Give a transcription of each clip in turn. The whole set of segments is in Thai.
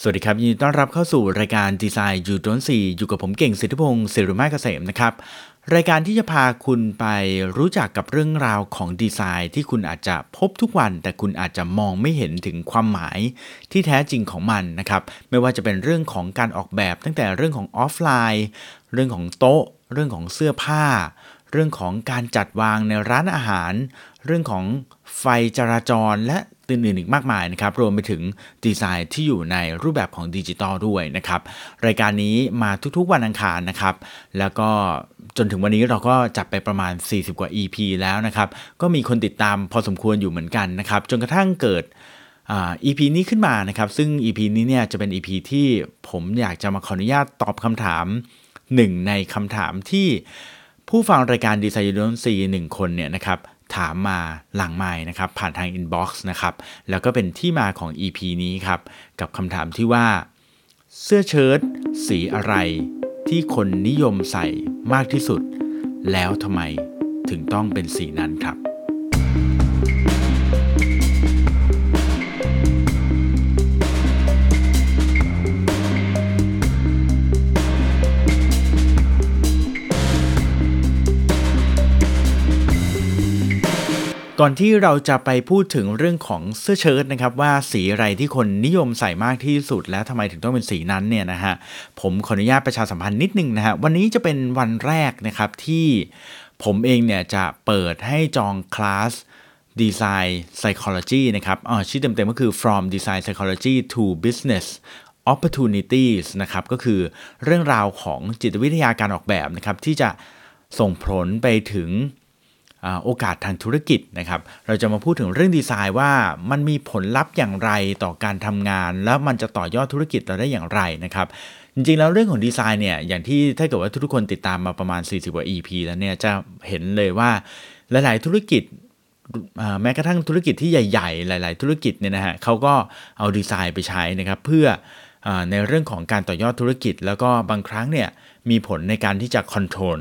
สวัสดีครับยินดีต้อนรับเข้าสู่รายการดีไซน์ยูดอนซีอยู่กับผมเก่งสิทธิพงศ์ศิริมาเกษมนะครับ รายการที่จะพาคุณไปรู้จักกับเรื่องราวของดีไซน์ที่คุณอาจจะพบทุกวัน แต่คุณอาจจะมองไม่เห็นถึงความหมายที่แท้จริงของมันนะครับ ไม่ว่าจะเป็นเรื่องของการออกแบบ ตั้งแต่เรื่องของออฟไลน์ เรื่องของโต๊ะ เรื่องของเสื้อผ้า เรื่องของการจัดวางในร้านอาหาร เรื่องของไฟจราจรและ อื่นๆอีกมากมายนะครับ รวมไปถึงดีไซน์ที่อยู่ในรูปแบบของดิจิตอลด้วยนะครับ รายการนี้มาทุกๆวันอังคารนะครับ แล้วก็จนถึงวันนี้เราก็จัดไปประมาณ 40 กว่า EP แล้วนะครับ ก็มีคนติดตามพอสมควรอยู่เหมือนกันนะครับ จนกระทั่งเกิด EP นี้ขึ้นมานะครับ ซึ่ง EP นี้เนี่ยจะเป็น EP ที่ผมอยากจะมาขออนุญาตตอบคำถามหนึ่งในคำถามที่ผู้ฟังรายการ Design You Don't See หนึ่งคนเนี่ยนะครับ ถามมาหลังไมค์นะครับ ผ่านทาง inbox นะครับ แล้วก็เป็นที่มาของ EP นี้ครับ กับคำถามที่ว่า เสื้อเชิ้ตสีอะไรที่คนนิยมใส่มากที่สุด แล้วทำไมถึงต้องเป็นสีนั้นครับ ก่อนที่เราจะไปพูดถึงเรื่องของเสื้อเชิ้ตนะครับ ว่าสีอะไรที่คนนิยมใส่มากที่สุด แล้วทำไมถึงต้องเป็นสีนั้นเนี่ยนะฮะผมขออนุญาตประชาสัมพันธ์นิดนึงนะฮะวันนี้จะเป็นวันแรกนะครับที่ผมเองเนี่ยจะเปิดให้จองคลาส Design Psychology นะครับอ๋อชื่อเต็มๆก็คือ From Design Psychology to Business Opportunities นะครับก็คือเรื่องราวของจิตวิทยาการออกแบบนะครับที่จะส่งผลไปถึง โอกาสทางธุรกิจนะครับ เราจะมาพูดถึงเรื่องดีไซน์ว่ามันมีผลลัพธ์อย่างไรต่อการทำงาน แล้วมันจะต่อยอดธุรกิจเราได้อย่างไรนะครับจริงๆ แล้วเรื่องของดีไซน์เนี่ยอย่างที่ถ้าเกิดว่าทุกคนติดตามมาประมาณ 40กว่า EP แล้วเนี่ยจะเห็นเลยว่าหลาย ๆ ธุรกิจแม้กระทั่งธุรกิจที่ใหญ่ ๆ หลาย ๆ ธุรกิจเนี่ยนะฮะเขาก็เอาดีไซน์ไปใช้นะครับเพื่อในเรื่องของการต่อยอดธุรกิจ แล้วก็บางครั้งเนี่ยมีผลในการที่จะ control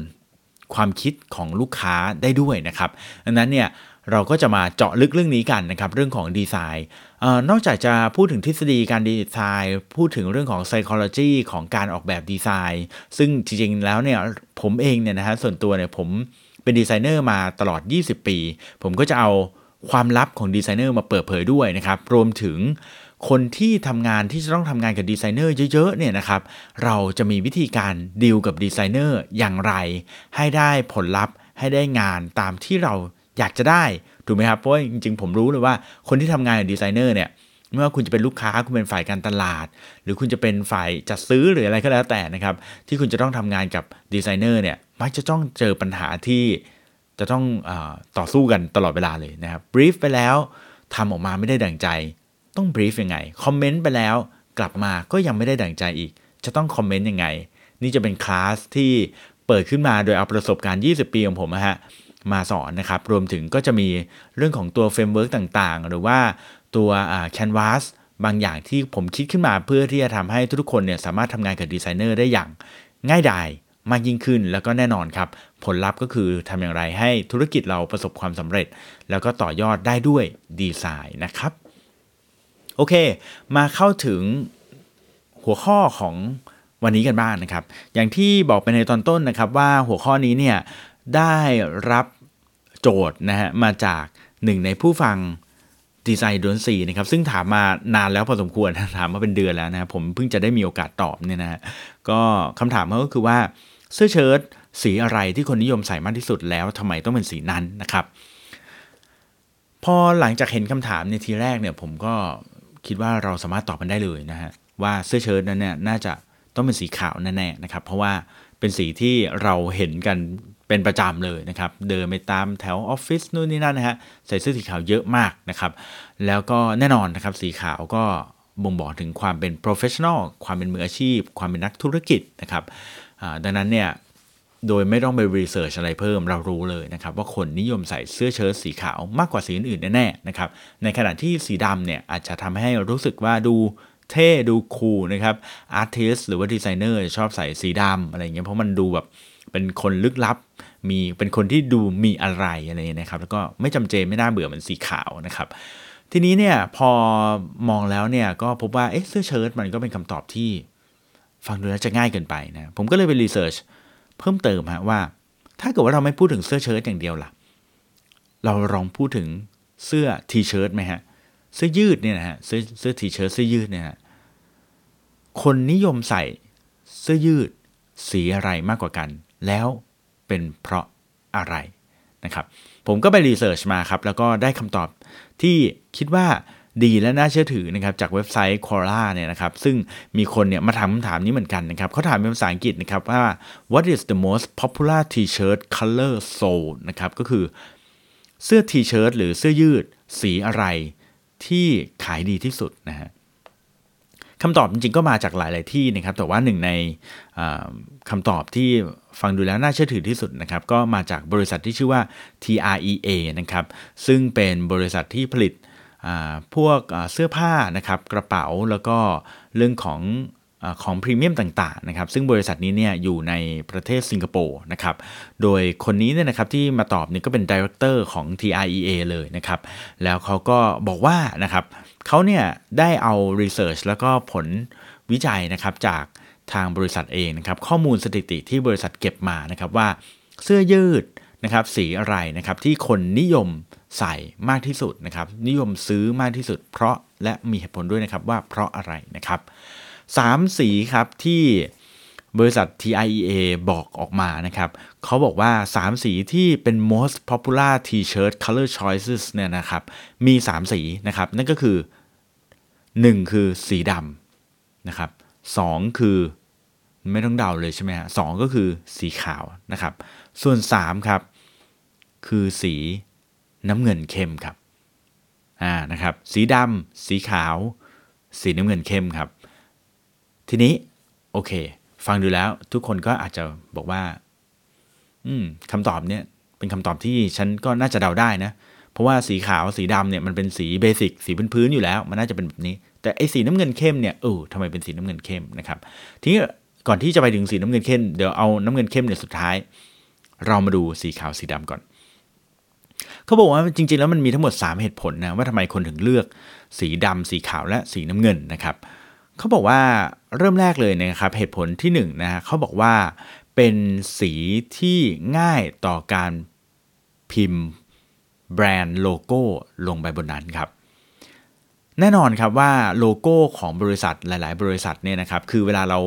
ความคิดของลูกค้าได้ด้วยนะครับดังนั้นเนี่ยเราก็จะมาเจาะลึกเรื่องนี้กันนะครับเรื่องของดีไซน์นอกจากจะพูดถึงทฤษฎีการดีไซน์ พูดถึงเรื่องของ psychology ของการออกแบบดีไซน์ ซึ่งจริงๆแล้วเนี่ยผมเองเนี่ยนะฮะส่วนตัวเนี่ยผมเป็นดีไซเนอร์มาตลอด 20 ปี ผมก็จะเอาความลับของดีไซเนอร์มาเปิดเผยด้วยนะครับรวมถึง คนที่ทำงานที่จะต้องทำงานกับดีไซเนอร์เยอะๆเนี่ยนะครับ เราจะมีวิธีการดีลกับดีไซเนอร์อย่างไร ให้ได้ผลลัพธ์ให้ได้งานตามที่เราอยากจะได้ถูกไหมครับเพราะจริงๆ ผมรู้เลยว่าคนที่ทำงานกับดีไซเนอร์เนี่ยไม่ว่าคุณจะเป็นลูกค้าคุณเป็นฝ่ายการตลาด หรือคุณจะเป็นฝ่ายจัดซื้อหรืออะไรก็แล้วแต่นะครับ ที่คุณจะต้องทำงานกับดีไซเนอร์เนี่ยมักจะต้องเจอปัญหาที่จะต้องต่อสู้กันตลอดเวลาเลยนะครับ brief ไปแล้วทำออกมาไม่ได้ดังใจ ต้อง brief ยังไง comment ไปแล้วกลับมาก็ยังไม่ได้ดั่งใจอีก จะต้อง comment ยังไง นี่จะเป็นคลาสที่เปิดขึ้นมาโดยเอาประสบการณ์ 20 ปีของผมนะฮะมาสอนนะครับ รวมถึงก็จะมีเรื่องของตัว framework ต่างๆ หรือว่าตัว canvas บางอย่างที่ผมคิดขึ้นมาเพื่อที่จะทำให้ทุกคนเนี่ยสามารถทำงานกับดีไซเนอร์ได้อย่างง่ายดายมากยิ่งขึ้นแล้วก็แน่นอนครับ ผลลัพธ์ก็คือทำอย่างไรให้ธุรกิจเราประสบความสำเร็จ แล้วก็ต่อยอดได้ด้วยดีไซน์นะครับ โอเค มาเข้าถึงหัวข้อของวันนี้กันบ้างนะครับ อย่างที่บอกไปในตอนต้นนะครับว่าหัวข้อนี้เนี่ยได้รับโจทย์นะฮะมาจากหนึ่งในผู้ฟังดีไซน์ดวนสีนะครับซึ่งถามมานานแล้วพอสมควรถามมาเป็นเดือนแล้วนะผมเพิ่งจะได้มีโอกาสตอบเนี่ยนะฮะก็คำถามก็คือว่าเสื้อเชิ้ตสีอะไรที่คนนิยมใส่มากที่สุดแล้วทำไมต้องเป็นสีนั้นนะครับ พอหลังจากเห็นคำถามในทีแรกเนี่ยผมก็ คิดว่าเราสามารถตอบมันได้เลยนะฮะว่าเสื้อเชิ้ตนั้นเนี่ยน่าจะต้องเป็นสีขาวแน่ๆนะครับ เพราะว่าเป็นสีที่เราเห็นกันเป็นประจำเลยนะครับ เดินไปตามแถวออฟฟิศนู่นนี่นั่นนะฮะใส่เสื้อสีขาวเยอะมากนะครับ แล้วก็แน่นอนนะครับสีขาวก็บ่งบอกถึงความเป็น professional ความเป็นมืออาชีพ ความเป็นนักธุรกิจนะครับดังนั้นเนี่ย โดยไม่ต้องไป research อะไรเพิ่มเรารู้เลยนะครับว่าคนนิยมใส่เสื้อเชิ้ตสีขาวมากกว่าสีอื่นแน่ๆนะครับในขณะที่สีดำเนี่ยอาจจะทำให้รู้สึกว่าดูเท่ดู cool นะครับ artist หรือว่าดีไซเนอร์ชอบใส่สีดำอะไรเงี้ยเพราะมันดูแบบเป็นคนลึกลับ มีเป็นคนที่ดูมีอะไรอะไรนะครับ แล้วก็ไม่จำเจไม่น่าเบื่อเหมือนสีขาวนะครับ ทีนี้เนี่ยพอมองแล้วเนี่ยก็พบว่าเอ๊ะเสื้อเชิ้ตมันก็เป็นคำตอบที่ฟังดูแล้วจะง่ายเกินไปนะ ผมก็เลยไปรีเสิร์ช เพิ่มเติมฮะว่า ถ้าเกิดว่าเราไม่พูดถึงเสื้อเชิ้ตอย่างเดียวล่ะ เราลองพูดถึงเสื้อทีเชิ้ตไหมฮะ เสื้อยืดเนี่ยนะฮะเสื้อเสื้อทีเชิ้ตเสื้อยืดเนี่ยฮะคนนิยมใส่เสื้อยืดสีอะไรมากกว่ากัน แล้วเป็นเพราะอะไรนะครับ ผมก็ไปรีเสิร์ชมาครับ แล้วก็ได้คำตอบที่คิดว่า ดีและน่าเชื่อถือนะครับจากเว็บไซต์ Quora เนี่ยนะครับซึ่งมีคนเนี่ยมาถามคำถามนี้เหมือนกันนะครับเขาถามเป็นภาษาอังกฤษนะครับว่า what is the most popular t-shirt color sold นะครับก็คือเสื้อทีเชิ้ตหรือเสื้อยืดสีอะไรที่ขายดีที่สุดนะฮะคำตอบจริงๆก็มาจากหลาย ๆที่นะครับ แต่ว่าหนึ่งในคำตอบที่ฟังดูแล้วน่าเชื่อถือที่สุดนะครับ ก็มาจากบริษัทที่ชื่อว่า TREA นะครับ ซึ่งเป็นบริษัทที่ผลิต พวกเสื้อผ้านะครับกระเป๋าแล้วก็เรื่องของของพรีเมียมต่างๆนะครับซึ่งบริษัทนี้เนี่ยอยู่ในประเทศสิงคโปร์นะครับโดยคนนี้เนี่ยนะครับที่มาตอบนี่ก็เป็น director ของ TREA เลยนะครับแล้วเขาก็บอกว่านะครับเขาเนี่ยได้เอารีเสิร์ชแล้วก็ผลวิจัยนะครับจากทางบริษัทเองนะครับข้อมูลสถิติที่บริษัทเก็บมานะครับว่าเสื้อยืดนะครับสีอะไรนะครับที่คนนิยม ใส่มากที่สุดนะครับ นิยมซื้อมากที่สุด เพราะและมีเหตุผลด้วยนะครับว่าเพราะอะไรนะครับ3สีครับที่บริษัท TIEA บอกออกมานะครับเขาบอกว่า 3 สีที่เป็น most popular t-shirt color choices เนี่ยนะครับมี 3 สีนะครับ นั่นก็คือ 1 คือสีดำนะครับ2คือไม่ต้องเดาเลยใช่ไหมฮะสก็คือสีขาวนะครับ ส่วน 3 ครับ คือสี น้ำเงินเข้มครับอ่านะครับสีดำสีขาว สีน้ำเงินเข้มครับ ทีนี้โอเค ฟังดูแล้วทุกคนก็อาจจะบอกว่า อืมคำตอบเนี่ยเป็นคำตอบที่ฉันก็น่าจะเดาได้นะเพราะว่าสีขาวสีดำเนี่ยมันเป็นสีเบสิกสีพื้นพื้นอยู่แล้ว มันน่าจะเป็นแบบนี้ แต่ไอ้สีน้ำเงินเข้มเนี่ยเออทำไมเป็นสีน้ำเงินเข้มนะครับทีนี้ก่อนที่จะไปถึงสีน้ำเงินเข้มเดี๋ยวเอาน้ำเงินเข้มเนี่ยสุดท้าย เรามาดูสีขาวสีดำก่อน เขาบอกว่าจริงๆ แล้วมันมีทั้งหมด 3 เหตุผลนะว่าทำไมคนถึงเลือกสีดำสีขาวและสีน้ำเงินนะครับเขาบอกว่าเริ่มแรกเลยนะครับเหตุผลที่1นะฮะเขาบอกว่าเป็นสีที่ง่ายต่อการพิมพ์แบรนด์โลโก้ลงไปบนนั้นครับแน่นอนครับว่าโลโก้ของบริษัทหลาย ๆ บริษัทเนี่ยนะครับคือเวลาเรา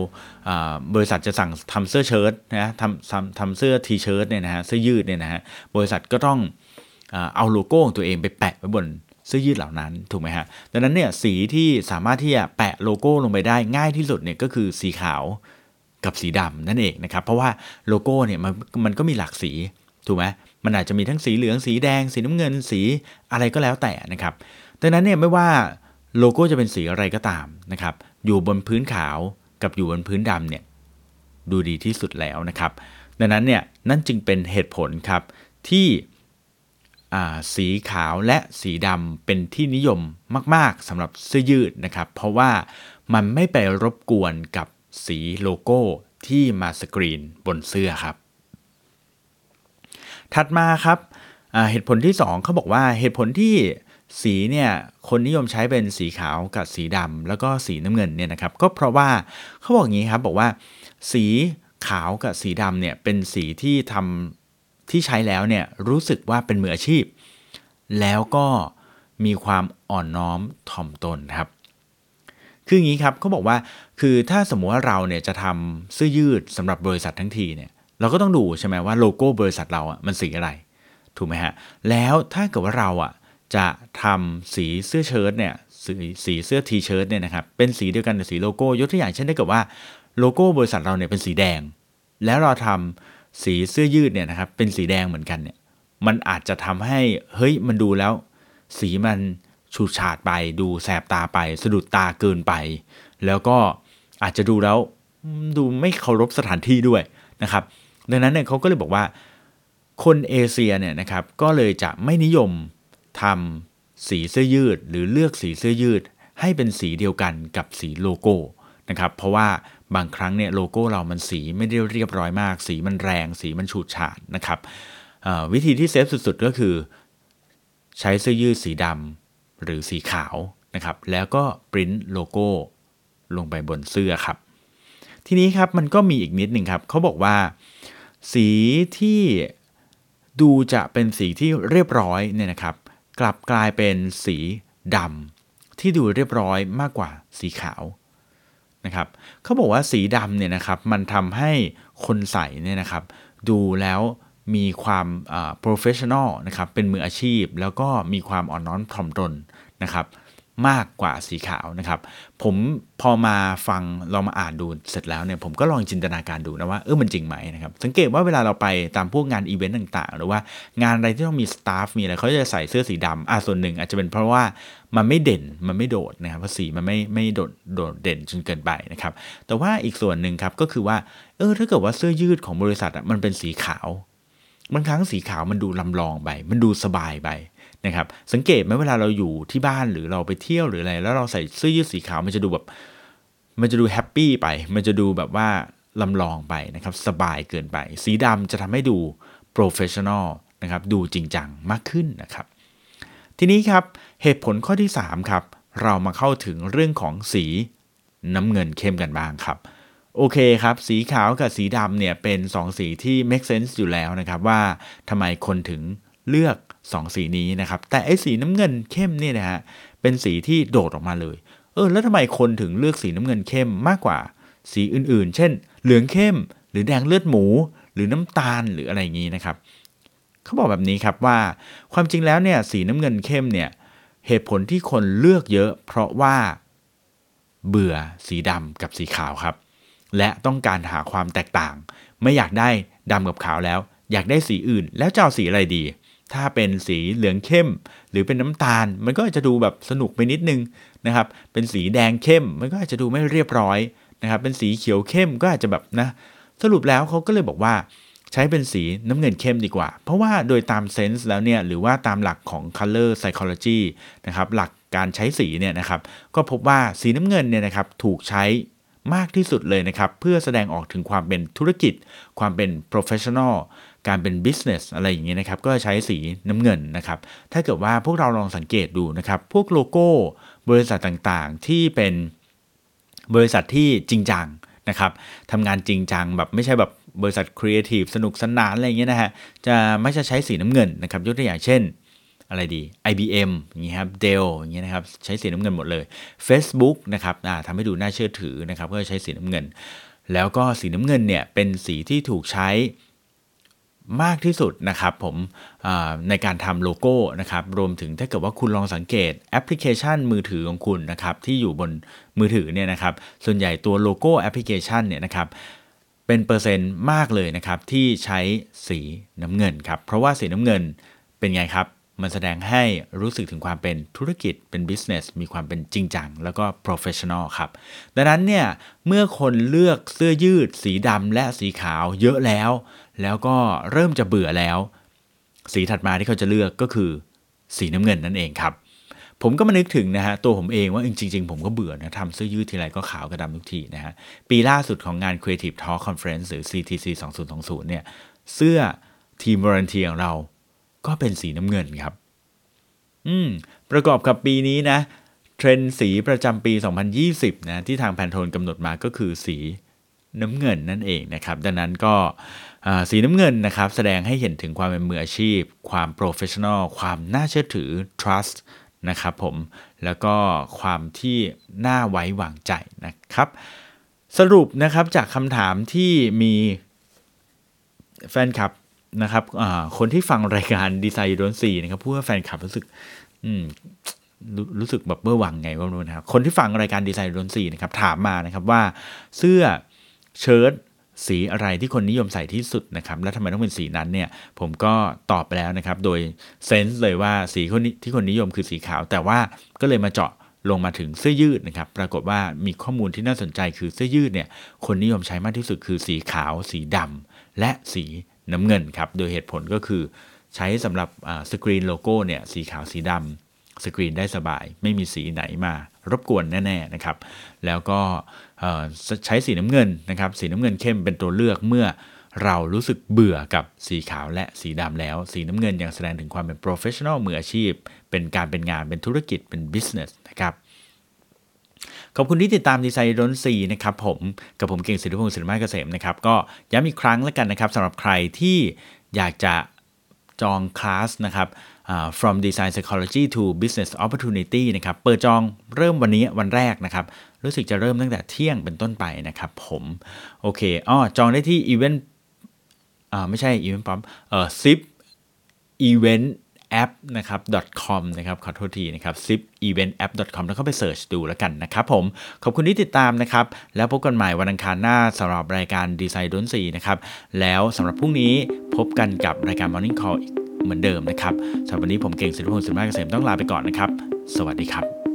บริษัทจะสั่งทำเสื้อเชิ้ตนะทำทำทำเสื้อ T-shirt เนี่ยนะฮะเสื้อยืดเนี่ยนะฮะบริษัทก็ต้อง เอาโลโก้ของตัวเองไปแปะไว้บนเสื้อยืดเหล่านั้นถูกไหมฮะดังนั้นเนี่ยสีที่สามารถที่จะแปะโลโก้ลงไปได้ง่ายที่สุดเนี่ยก็คือสีขาวกับสีดำนั่นเองนะครับเพราะว่าโลโก้เนี่ยมันมันก็มีหลากสีถูกไหมมันอาจจะมีทั้งสีเหลืองสีแดง สีน้ำเงินสีอะไรก็แล้วแต่นะครับดังนั้นเนี่ยไม่ว่าโลโก้จะเป็นสีอะไรก็ตามนะครับอยู่บนพื้นขาวกับอยู่บนพื้นดำเนี่ยดูดีที่สุดแล้วนะครับ ดังนั้นเนี่ยนั่นจึงเป็นเหตุผลครับที่ สีขาวและสีดำเป็นที่นิยมมาก ๆสำหรับเสื้อยืดนะครับ เพราะว่ามันไม่ไปรบกวนกับสีโลโก้ที่มาสกรีนบนเสื้อครับ ถัดมาครับเหตุผลที่ 2เขาบอกว่าเหตุผลที่สีเนี่ยคนนิยมใช้เป็นสีขาวกับสีดำแล้วก็สีน้ำเงินเนี่ยนะครับ ก็เพราะว่าเขาบอกงี้ครับบอกว่า สีขาวกับสีดำเนี่ยเป็นสีที่ทำ ที่ใช้แล้วเนี่ยรู้สึกว่าเป็นมืออาชีพ แล้วก็มีความอ่อนน้อมถ่อมตนครับ คืออย่างนี้ครับเขาบอกว่าคือถ้าสมมติว่าเราเนี่ยจะทำเสื้อยืดสำหรับบริษัททั้งทีเนี่ยเราก็ต้องดูใช่ไหมว่าโลโก้บริษัทเราอะมันสีอะไร ถูกไหมฮะ แล้วถ้าเกิดว่าเราอะจะทำสีเสื้อเชิ้ตเนี่ยสีสีเสื้อทีเชิ้ตเนี่ยนะครับเป็นสีเดียวกันกับสีโลโก้ยกตัวอย่างเช่นถ้าเกิดว่าโลโก้บริษัทเราเนี่ยเป็นสีแดง แล้วเราทำ สีเสื้อยืดเนี่ยนะครับเป็นสีแดงเหมือนกันเนี่ยมันอาจจะทำให้เฮ้ยมันดูแล้ว สีมันฉูดฉาดไปดูแสบตาไป สะดุดตาเกินไป แล้วก็อาจจะดูแล้วดูไม่เคารพสถานที่ด้วยนะครับ ดังนั้นเนี่ยเขาก็เลยบอกว่า คนเอเชียเนี่ยนะครับก็เลยจะไม่นิยมทำสีเสื้อยืด หรือเลือกสีเสื้อยืด ให้เป็นสีเดียวกันกับสีโลโก้นะครับ เพราะว่า บางครั้งเนี่ยโลโก้เรามันสีไม่ได้เรียบร้อยมาก สีมันแรง สีมันฉูดฉาดนะครับวิธีที่เซฟสุดๆก็คือ ใช้เสื้อยืดสีดำหรือสีขาวนะครับแล้วก็ปริ้นโลโก้ลงไปบนเสื้อครับ ทีนี้ครับมันก็มีอีกนิดหนึ่งครับเขาบอกว่า สีที่ดูจะเป็นสีที่เรียบร้อยเนี่ยนะครับ กลับกลายเป็นสีดำที่ดูเรียบร้อยมากกว่าสีขาว นะครับเขาบอกว่าสีดำเนี่ยนะครับมันทำให้คนใส่เนี่ยนะครับ ดูแล้วมีความ professional นะครับเป็นมืออาชีพ แล้วก็มีความอ่อนน้อมถ่อมตนนะครับ มากกว่าสีขาวนะครับ ผมพอมาฟังเรามาอ่านดูเสร็จแล้วเนี่ยผมก็ลองจินตนาการดูนะว่าเออมันจริงไหมนะครับ สังเกตว่าเวลาเราไปตามพวกงานอีเวนต์ต่างๆ หรือว่างานอะไรที่ต้องมีสตาฟมีอะไรเขาจะใส่เสื้อสีดำอะส่วนหนึ่งอาจจะเป็นเพราะว่ามันไม่เด่นมันไม่โดดนะครับเพราะสีมันไม่ไม่โดดโดดเด่นจนเกินไปนะครับ แต่ว่าอีกส่วนหนึ่งครับก็คือว่าเออถ้าเกิดว่าเสื้อยืดของบริษัทอะมันเป็นสีขาวบางครั้งสีขาวมันดูลำลองไป มันดูสบายไป นะครับสังเกตไหมเวลาเราอยู่ที่บ้านหรือเราไปเที่ยวหรืออะไร แล้วเราใส่เสื้อยืดสีขาวมันจะดูแบบ มันจะดูแฮปปี้ไป มันจะดูแบบว่าลำลองไปนะครับสบายเกินไป สีดำจะทำให้ดู professional นะครับดูจริงจังมากขึ้นนะครับ ทีนี้ครับเหตุผลข้อที่3ครับเรามาเข้าถึงเรื่องของสีน้ำเงินเข้มกันบ้างครับโอเคครับ สีขาวกับสีดำเนี่ยเป็น 2 สีที่ make sense อยู่แล้วนะครับว่าทำไมคนถึงเลือก 2 สีนี้นะครับ แต่ไอ้สีน้ำเงินเข้มเนี่ยนะฮะเป็นสีที่โดดออกมาเลย เออแล้วทำไมคนถึงเลือกสีน้ำเงินเข้มมากกว่าสีอื่นๆ เช่น เหลืองเข้ม หรือแดงเลือดหมู หรือน้ำตาลหรืออะไรอย่างนี้นะครับเขาบอกแบบนี้ครับว่าความจริงแล้วเนี่ยสีน้ำเงินเข้มเนี่ยเหตุผลที่คนเลือกเยอะ เพราะว่าเบื่อสีดำกับสีขาวครับ และต้องการหาความแตกต่าง ไม่อยากได้ดำกับขาวแล้ว อยากได้สีอื่น แล้วจะเอาสีอะไรดี ถ้าเป็นสีเหลืองเข้ม หรือเป็นน้ำตาล มันก็อาจจะดูแบบสนุกไปนิดนึงนะครับ เป็นสีแดงเข้ม มันก็อาจจะดูไม่เรียบร้อยนะครับ เป็นสีเขียวเข้มก็อาจจะแบบนะสรุปแล้วเขาก็เลยบอกว่าใช้เป็นสีน้ำเงินเข้มดีกว่า เพราะว่าโดยตามเซนส์แล้วเนี่ยหรือว่าตามหลักของ color psychology นะครับหลักการใช้สีเนี่ยนะครับก็พบว่าสีน้ำเงินเนี่ยนะครับถูกใช้มากที่สุดเลยนะครับ เพื่อแสดงออกถึงความเป็นธุรกิจ ความเป็น professional การเป็น business อะไรอย่างเงี้ยนะครับก็ใช้สีน้ำเงินนะครับถ้าเกิดว่าพวกเราลองสังเกตดูนะครับพวกโลโก้บริษัทต่างๆ ที่เป็นบริษัทที่จริงจังนะครับทำงานจริงจังแบบไม่ใช่แบบบริษัทครีเอทีฟสนุกสนานอะไรอย่างเงี้ยนะฮะจะไม่จะใช้สีน้ำเงินนะครับยกตัวอย่างเช่นอะไรดี IBM อย่างเงี้ยครับ Dell อย่างเงี้ยนะครับใช้สีน้ำเงินหมดเลย Facebook นะครับทำให้ดูน่าเชื่อถือนะครับก็ใช้สีน้ำเงิน แล้วก็สีน้ำเงินเนี่ยเป็นสีที่ถูกใช้ มากที่สุดนะครับผมในการทำโลโก้นะครับรวมถึงถ้าเกิดว่าคุณลองสังเกตแอปพลิเคชันมือถือของคุณนะครับที่อยู่บนมือถือเนี่ยนะครับส่วนใหญ่ตัวโลโก้แอปพลิเคชันเนี่ยนะครับเป็นเปอร์เซ็นต์มากเลยนะครับที่ใช้สีน้ำเงินครับเพราะว่าสีน้ำเงินเป็นไงครับ มันแสดงให้รู้สึกถึงความเป็นธุรกิจเป็น business มีความเป็นจริงจัง แล้วก็ professional ครับ ดังนั้นเนี่ยเมื่อคนเลือกเสื้อยืด สีดำและสีขาวเยอะแล้ว แล้วก็เริ่มจะเบื่อแล้ว สีถัดมาที่เขาจะเลือกก็คือสีน้ำเงินนั่นเองครับ ผมก็มานึกถึงนะฮะตัวผมเองว่าจริง ๆ ผมก็เบื่อนะทำเสื้อยืดทีไรก็ขาวกระดำทุกทีนะฮะปีล่าสุดของงาน Creative Talk Conference หรือ CTC 2020เนี่ยเสื้อทีมวอร์นทีของเรา ก็เป็นสีน้ำเงินครับ อืม ประกอบกับปีนี้นะ เทรนด์สีประจำปี 2020 นะ ที่ทาง Pantone กำหนดมาก็คือสีน้ำเงินนั่นเองนะครับ ดังนั้นก็ สีน้ำเงินนะครับแสดงให้เห็นถึงความเป็นมืออาชีพ ความ professional ความน่าเชื่อถือ trust นะครับผมแล้วก็ความที่น่าไว้วางใจนะครับ สรุปนะครับจากคำถามที่มีแฟนคลับนะครับคนที่ฟังรายการดีไซน์โดนสีนะครับพูดว่าแฟนคลับรู้สึกรู้สึกแบบเบื่อหวังไงว่ารู้นะครับ คนที่ฟังรายการดีไซน์โดนสีนะครับถามมานะครับว่าเสื้อเชิ้ต สีอะไรที่คนนิยมใส่ที่สุดนะครับและทำไมต้องเป็นสีนั้นเนี่ยผมก็ตอบไปแล้วนะครับ โดยเซนส์เลยว่าสีที่คนนิยมคือสีขาว แต่ว่าก็เลยมาเจาะลงมาถึงเสื้อยืดนะครับ ปรากฏว่ามีข้อมูลที่น่าสนใจคือเสื้อยืดเนี่ยคนนิยมใช้มากที่สุดคือสีขาว สีดำและสีน้ำเงินครับโดยเหตุผลก็คือ ใช้สำหรับสกรีนโลโก้เนี่ยสีขาวสีดำสกรีนได้สบาย ไม่มีสีไหนมา รบกวนแน่ๆนะครับแล้วก็ใช้สีน้ำเงินนะครับสีน้ำเงินเข้มเป็นตัวเลือกเมื่อเรารู้สึกเบื่อกับสีขาวและสีดำแล้ว สีน้ำเงินยังแสดงถึงความเป็น professional มืออาชีพ เป็นการเป็นงานเป็นธุรกิจเป็น business นะครับขอบคุณที่ติดตามดีไซน์ดนซีนะครับผมกับผมเก่งศิริพงศ์ศิริมาเกษมนะครับก็ย้ำอีกครั้งแล้วกันนะครับสำหรับใครที่อยากจะจองคลาสนะครับ from design psychology to business opportunity นะครับเปิดจองเริ่มวันนี้วันแรกนะครับ รู้สึกจะเริ่มตั้งแต่เที่ยงเป็นต้นไปนะครับผมโอเคอ๋อจองได้ที่ event อ่าไม่ใช่ event ปั๊มเอ่อ zip event app นะครับ .com นะครับขอโทษทีนะครับ zip event app .com แล้วเข้าไปเสิร์ชดูแล้วกันนะครับผม ขอบคุณที่ติดตามนะครับ แล้วพบกันใหม่วันอังคารหน้าสำหรับรายการดีไซน์ดนสีนะครับ แล้วสำหรับพรุ่งนี้พบกันกับรายการ Morning Call อีกเหมือนเดิมนะครับสำหรับวันนี้ผมเก่งศิริพงศ์สุนทรเกษมต้องลาไปก่อนนะครับ สวัสดีครับ